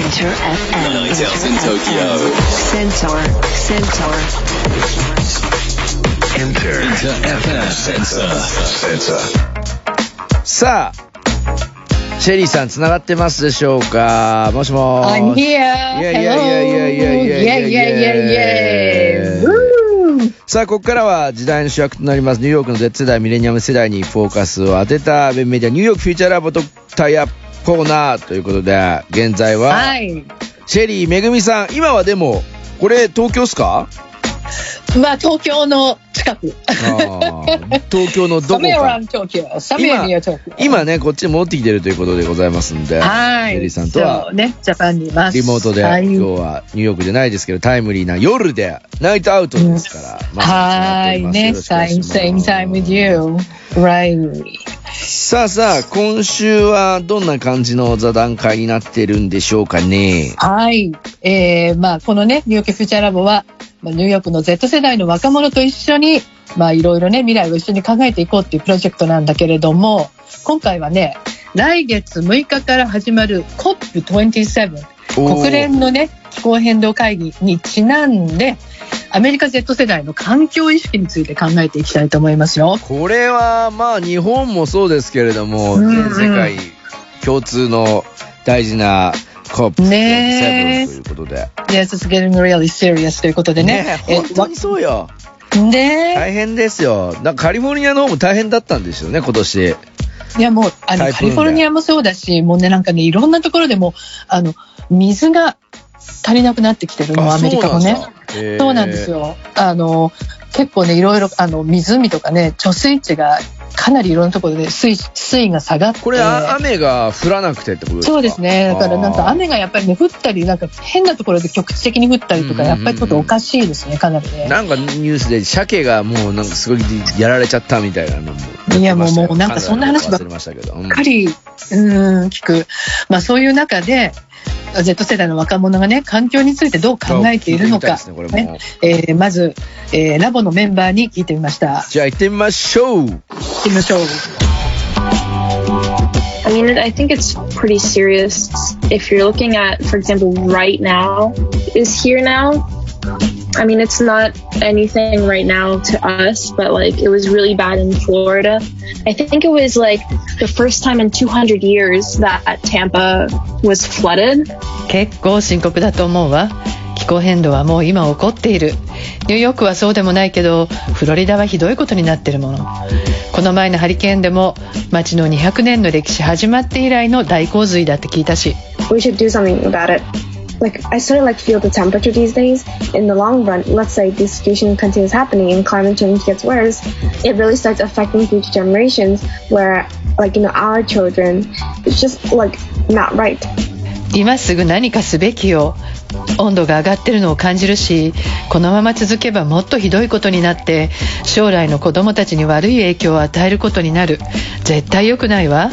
Enter FM. In Tokyo. Centaur. Centaur. Enter. Enter FM. Sensor. Sensor. さあ、シェリーさん繋がってますでしょうか？もしもーし。I'm here. いやいやいやいやいやいやいやいや Yeah, yeah, yeah, yeah. Woo! さあ、ここからは時代の主役となりますニューヨークの Z 世代、ミレニアム世代にフォーカスを当てたメディア、ニューヨークフューチャーラボとタイアップコーナーということで、現在は、はい。シェリーめぐみさん、今はでも、これ東京っすか？まあ、東京の近く。東京のどこか.今ね、こっちに戻ってきてるということでございますんで、はい。シェリーさんとはね、ジャパンにいます。リモートで、はい今日はニューヨークじゃないですけど、タイムリーな夜で、ナイトアウトですから。まあはい。ね、same, same time with you. Right. さあさあ、今週はどんな感じの座談会になってるんでしょうかね？はい。えー、まあ、このね、ニューヨークフューチャーラボは、まあ、ニューヨークの Z 世代の若者と一緒に、まあ、いろいろね、未来を一緒に考えていこうっていうプロジェクトなんだけれども、今回はね、来月6日から始まる COP27、おー国連のね、気候変動会議にちなんで、アメリカ Z 世代の環境意識について考えていきたいと思いますよ。これは、まあ、日本もそうですけれども、うんうん全世界共通の大事な COP27 ねえということで。Yes, it's getting really serious ということでね。ねえ本当にそうよ。ね大変ですよ。なんかカリフォルニアの方も大変だったんですよね、今年。いやもう、あの、カリフォルニアもそうだし、もうね、なんかね、いろんなところでも、あの、水が足りなくなってきてるの、アメリカもね。そうそうなんです。よ。あの、結構ね、いろいろ、あの、湖とかね、貯水池がかなりいろんなところで水水位が下がって。これ、あ雨が降らなくてってことですか？そうですね。だからなんか雨がやっぱりね、降ったり、なんか変なところで局地的に降ったりとか、やっぱりちょっとおかしいですね、かなりね。なんかニュースで鮭がもうなんかすごいやられちゃったみたいなのもいやもうもうなんかそんな話ばっかり、うーん、聞く。まあそういう中で、Z 世代の若者がね、環境についてどう考えているのか、ねねえーまず、えーラボのメンバーに聞いてみました。じゃあ行ってみましょう。行ってみましょう。I mean, I think it's pretty serious. If you're looking at, for example, right now, is here now. I mean, it's not anything right now to us, but like it was really bad in Florida. I think it was like the first time in 200 years that Tampa was flooded. 結構深刻だと思うわ。気候変動はもう今起こっている。ニューヨークはそうでもないけど、フロリダはひどいことになってるもの。この前のハリケーンでも、街の200年の歴史始まって以来の大洪水だって聞いたし。we should do something about it. Like I sort of like feel the temperature these days. In the long run, let's say this situation continues happening and climate change gets worse, it really starts affecting future generations. Where like you know our children, it's just like not right. 今すぐ何かすべきよ温度が上がってるのを感じるしこのまま続けばもっとひどいことになって将来の子供たちに悪い影響を与えることになる絶対良くないわ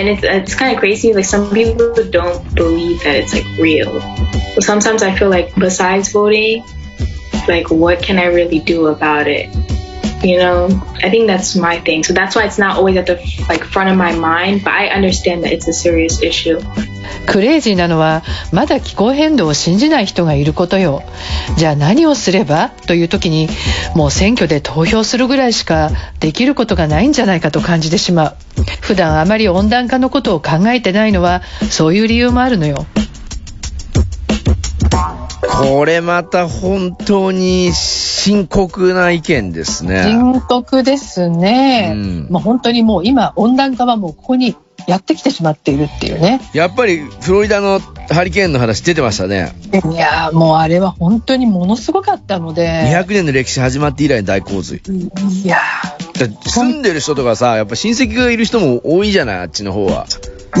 and it's it's kind of crazy. Like some people don't believe that it's like real. But sometimes I feel like besides voting, like what can I really do about it? You know, I think that's my thing. So that's why it's not always at the like front of my mind. But I understand that it's a serious issue. クレイジーなのはまだ気候変動を信じない人がいることよじゃあ何をすればという時にもう選挙で投票するぐらいしかできることがないんじゃないかと感じてしまう普段あまり温暖化のことを考えてないのはそういう理由もあるのよこれまた本当に深刻な意見ですね。深刻ですね、うんまあ、本当にもう今温暖化はもうここにやってきてしまっているっていうねやっぱりフロリダのハリケーンの話出てましたね。いやーもうあれは本当にものすごかったので200年の歴史始まって以来の大洪水。いやだ住んでる人とかさ、やっぱ親戚がいる人も多いじゃない、あっちの方は。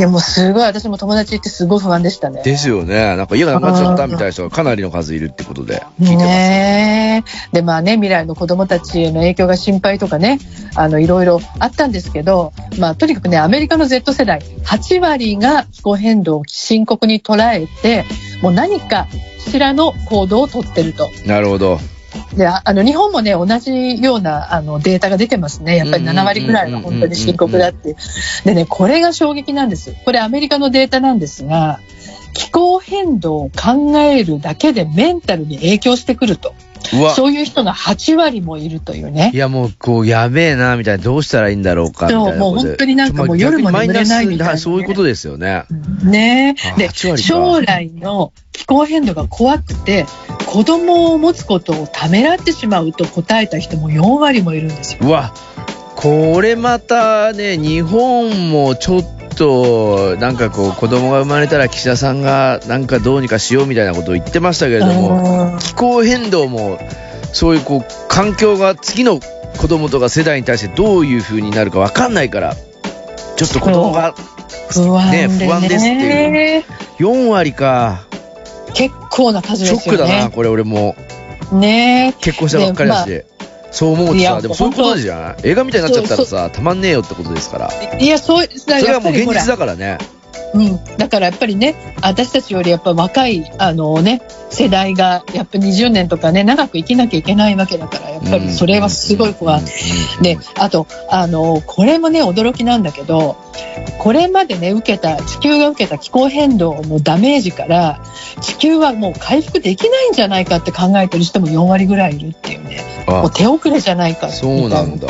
ーいやもうすごい私も友達行ってすごい不安でしたねですよね。なんか家がなくなっちゃったみたいな人がかなりの数いるってことで聞いてます。ねえでまあね未来の子供たちへの影響が心配とかねあのいろいろあったんですけどまあとにかくねアメリカの Z 世代8割が気候変動を深刻に捉えてもう何かしらの行動をとってるとなるほど。でああの日本もね同じようなあのデータが出てますね。やっぱり7割ぐらいが本当に深刻だって。でねこれが衝撃なんですこれアメリカのデータなんですが気候変動を考えるだけでメンタルに影響してくると。そういう人が8割もいるというねい。やもう、こう、やべえな、みたいな、どうしたらいいんだろうか、みたいなもう本当になんかもう夜も眠れないみたいなねそういうことですよね。ねあで8割か将来の気候変動が怖くて子供を持つことをためらってしまうと答えた人も4割もいるんですよ。うわ、これまたね、日本もちょっと、なんかこう、子供が生まれたら岸田さんがなんかどうにかしようみたいなことを言ってましたけれども、うん気候変動も、そういうこう、環境が次の子供とか世代に対してどういう風になるかわかんないから、ちょっと子供が不安でねね不安ですっていう4割か。結構な数シですよョックだな、ね。これ俺も。ね結婚したばっかりだし。でそう思うとさ、でもそういうことじゃない？映画みたいになっちゃったらさ、たまんねえよってことですから。いやそうそれやはもう現実だからね。うん、だからやっぱりね私たちよりやっぱ若いあのね世代がやっぱ20年とかね長く生きなきゃいけないわけだからやっぱりそれはすごい不安。であとあのこれもね驚きなんだけどこれまでね受けた地球が受けた気候変動のダメージから地球はもう回復できないんじゃないかって考えてる人も4割ぐらいいるっていうね。もあう手遅れじゃないかそうなんだ。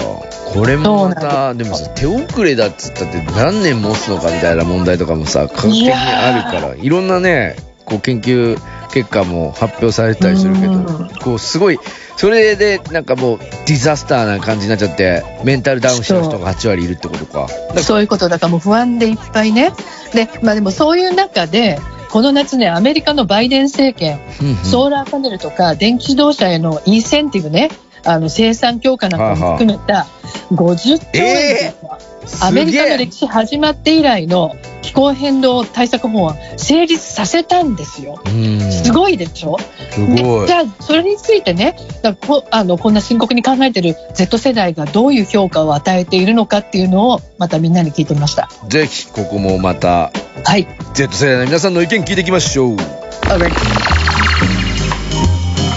これもまた、でもさ、手遅れだっつったって何年持つのかみたいな問題とかもさ、科学的にあるから、いろんなね、こう研究結果も発表されたりするけどうん、こうすごい、それでなんかもうディザスターな感じになっちゃって、メンタルダウンした人が8割いるってことか。そういうことだからもう不安でいっぱいね。で、まあでもそういう中で、この夏ね、アメリカのバイデン政権、うんうん。ソーラーパネルとか電気自動車へのインセンティブね、あの生産強化なんかも含めた50兆円というのはアメリカの歴史始まって以来の気候変動対策法案成立させたんですよ。うんすごいでしょ？すごいでじ。ゃあそれについてねだこあのこんな深刻に考えてる Z 世代がどういう評価を与えているのかっていうのをまたみんなに聞いてみました。ぜひ、ここもまた、はい。Z 世代の皆さんの意見聞いていきましょう。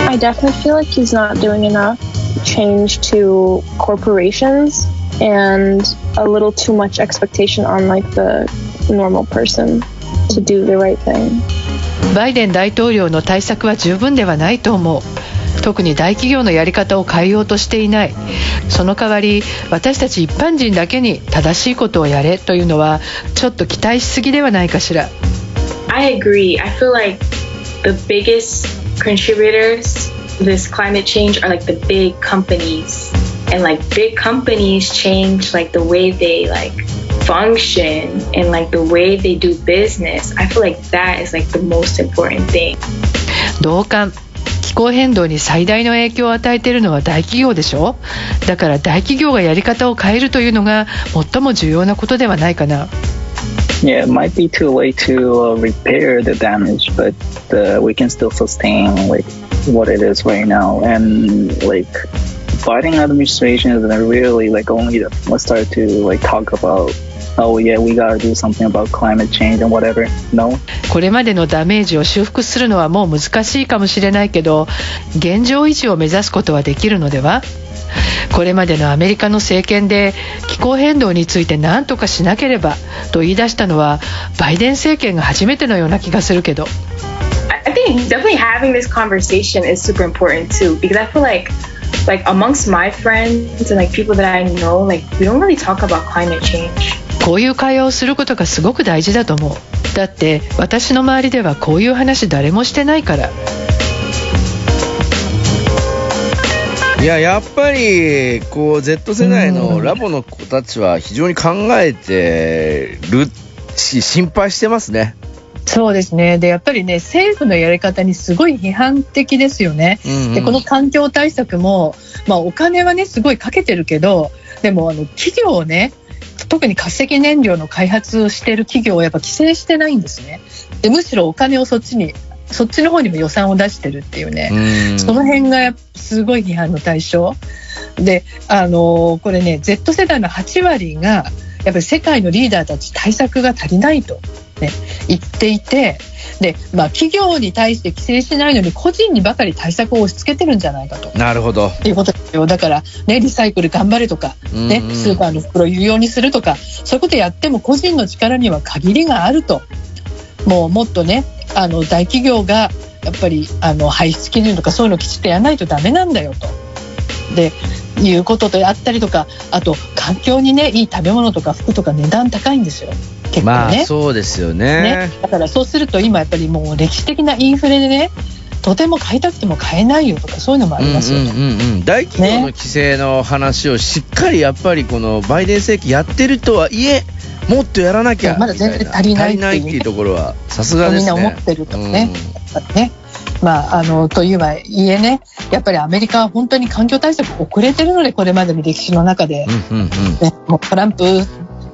I definitely feel like he's not doing enough change to corporations and a little too much expectation on like the normal person to do the right thing. バイデン大統領の対策は十分ではないと思う特に大企業のやり方を変えようとしていないその代わり私たち一般人だけに正しいことをやれというのはちょっと期待しすぎではないかしら I agree. I feel like the biggest contributors to this climate change are like the big companies. And like big companies change like the way they like function and like the way they do business. I feel like that is like the most important thing. 同感気候変動に最大の影響を与えているのは大企業でしょだから大企業がやり方を変えるというのが最も重要なことではないかな Yeah, it might be too late to uh, repair the damage, but uh, we can still sustain like what it is right now. And like Biden administration is really like only let's start to like talk about. Oh yeah, we gotta do something about climate change and whatever. No, これまでのダメージを修復するのはもう難しいかもしれないけど現状維持を目指すことはできるのではこれまでのアメリカの政権で気候変動について何とかしなければと言い出したのはバイデン政権が初めてのような気がするけど think definitely having this conversation is super important too because I feel like like amongst my friends and like people that I know like we don't really talk about climate change. こういう会話をすることがすごく大事だと思うだって私の周りではこういう話誰もしてないからいや、やっぱり、こう、Z 世代のラボの子たちは非常に考えてるし、心配してますね。そうですね。でやっぱりね政府のやり方にすごい批判的ですよね。うんうん。でこの環境対策も、まあ、お金はねすごいかけてるけどでもあの企業をね特に化石燃料の開発をしている企業をやっぱ規制してないんですね。でむしろお金をそっちにそっちの方にも予算を出してるっていうね、うん。その辺がすごい批判の対象。であのこれね Z 世代の8割がやっぱり世界のリーダーたち対策が足りないと、ね、言っていてで、まあ、企業に対して規制しないのに個人にばかり対策を押し付けてるんじゃないかと。なるほど。っていうことですよだから、ね、リサイクル頑張れとか、ねうんうんスーパーの袋有用にするとかそういうことやっても個人の力には限りがあるともうもっとねあの大企業がやっぱりあの排出基準とかそういうのをきちっとやらないとダメなんだよと。でいうことであったりとかあと環境にねいい食べ物とか服とか値段高いんですよ。結構まあね,、そうですよね。ね。だからそうすると今やっぱりもう歴史的なインフレでねとても買いたくても買えないよとかそういうのもありますよね。うんうんうんうん、大企業の規制の話をしっかりやっぱりこのバイデン政権やってるとはいえもっとやらなきゃまだ全然足りないっていう足りないっていうところはさすがですね。みんな思ってるとね。やっぱりねまあ、あのというはいえねやっぱりアメリカは本当に環境対策遅れてるのでこれまでの歴史の中で、うんうんうん。ね、もうトランプ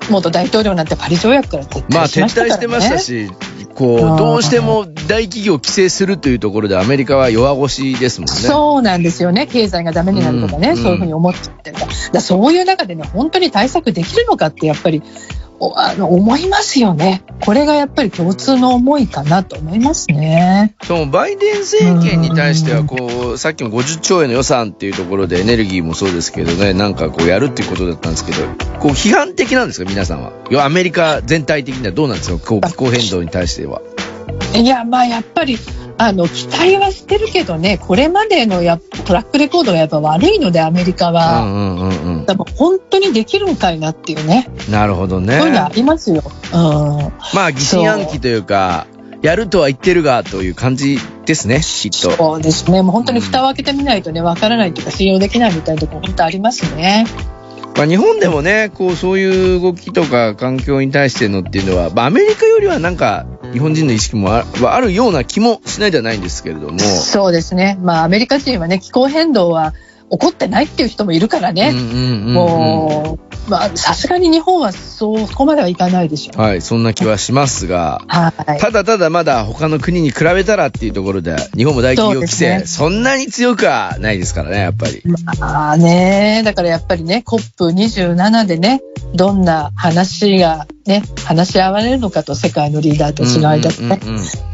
元大統領なんてパリ条約から撤まあ撤退しましたから、ね。退してましたしこうどうしても大企業を規制するというところでアメリカは弱腰ですもんね。そうなんですよね。経済がダメになるとかね、うん。そういうふうに思ってるだそういう中でね本当に対策できるのかってやっぱりおあの思いますよね。これがやっぱり共通の思いかなと思いますね。そのバイデン政権に対してはこうさっきも50兆円の予算っていうところでエネルギーもそうですけどねなんかこうやるっていうことだったんですけどこう批判的なんですか皆さんは。アメリカ全体的にはどうなんですかこう気候変動に対しては。いやまあやっぱりあの期待はしてるけどねこれまでのやっトラックレコードがやっぱ悪いのでアメリカうは、んうんうんうんでも本当にできるんかいなっていうねなるほどねそういうのありますよ。うんまあ疑心暗鬼というかやるとは言ってるがという感じですねきっとそうですね。もう本当に蓋を開けてみないとね、わからないというか信用できないみたいなところ本当ありますね。まあ、日本でもね、こう、そういう動きとか環境に対してのっていうのは、まあ、アメリカよりはなんか、日本人の意識もあはあるような気もしないではないんですけれども。そうですね。まあアメリカ人はね、気候変動は起こってないっていう人もいるからね。もう、まあさすがに日本はそうそこまではいかないでしょう。はい、そんな気はしますが、はい。ただただまだ他の国に比べたらっていうところで、日本も大企業規制、そうですそんなに強くはないですからね、やっぱり。まあね、だからやっぱりね、COP27 でね、どんな話がね、話し合われるのかと世界のリーダーたちの間でね、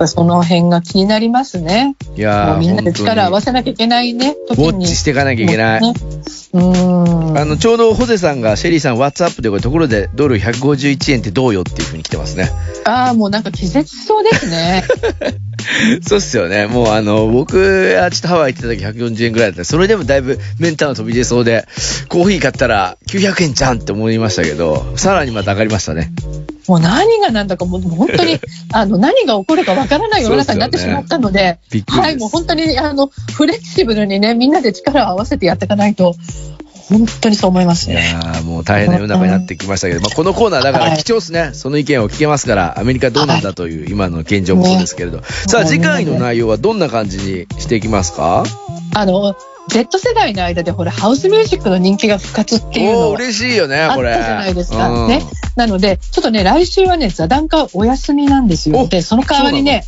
その辺が気になりますね。いやみんなで力を合わせなきゃいけないね、ウォッ時に。チしていかなきゃいけない。あの、ちょうどホゼさんが、シェリーさん、ワッツアップでこれところでドル151円ってどうよっていう風に来てますね。ああ、もうなんか気絶しそうですね。そうっすよね。もうあの、僕はちょっとハワイ行ってた時140円ぐらいだったそれでもだいぶメンタの飛び出そうで、コーヒー買ったら900円じゃんって思いましたけど、さらにまた上がりましたね。もう何がなんだかもう本当に、あの、何が起こるかわからない世の中になってしまったので、ですはい、もう本当に、あの、フレキシブルにね、みんなで力を合わせてやっていかないと、本当にそう思いますいやもう大変な世の中になってきましたけど、まあ、このコーナーだからはい貴重ですね。その意見を聞けますから、アメリカどうなんだという今の現状もそうですけれど。さあ、次回の内容はどんな感じにしていきますか？あの、Z 世代の間でほら、ハウスミュージックの人気が復活っていうの嬉しいよねあ、っこれ。たじゃないですか。うんね。なので、ちょっとね、来週はね、座談会お休みなんですよ。おで、その代わりね、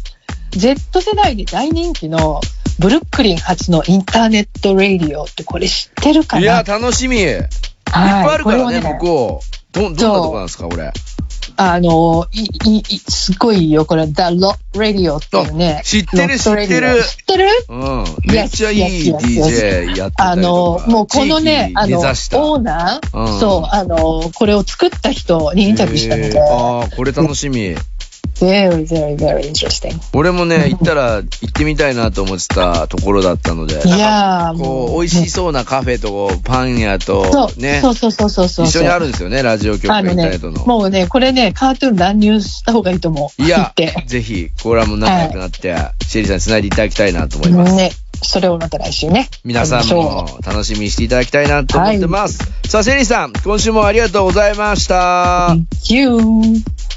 Z 世代で大人気のブルックリン発のインターネットラディオってこれ知ってるかいや、な楽しみ。いっぱいはいあるからね、これを向こう。ど、どんなとこなんですか、これ。あの、い、い、いすごいよ、これ、The Lot Radio っていうね。あ知ってる知ってる知ってる？うん。めっちゃいい DJ やってたあの、か。もうこのね、あの、オーナー、うんそう、あの、これを作った人にインタビューしたので、ああ、これ楽しみ。Very, very, very interesting. 俺もね、行ったら行ってみたいなと思ってたところだったので。いやー、こう、もう、美味しそうなカフェとパン屋とね、そうそうそうそうそう。一緒にあるんですよね、ラジオ局あのねインターネット、の。もうね、これね、カートゥーン乱入した方がいいと思う。いやぜひ、これはもう仲良くなって、シェリーさんに繋いでいただきたいなと思います。ね、それをまた来週ね。皆さんも楽しみにしていただきたいなと思ってます。さあ、シェリーさん、今週もありがとうございました。う。Thank you.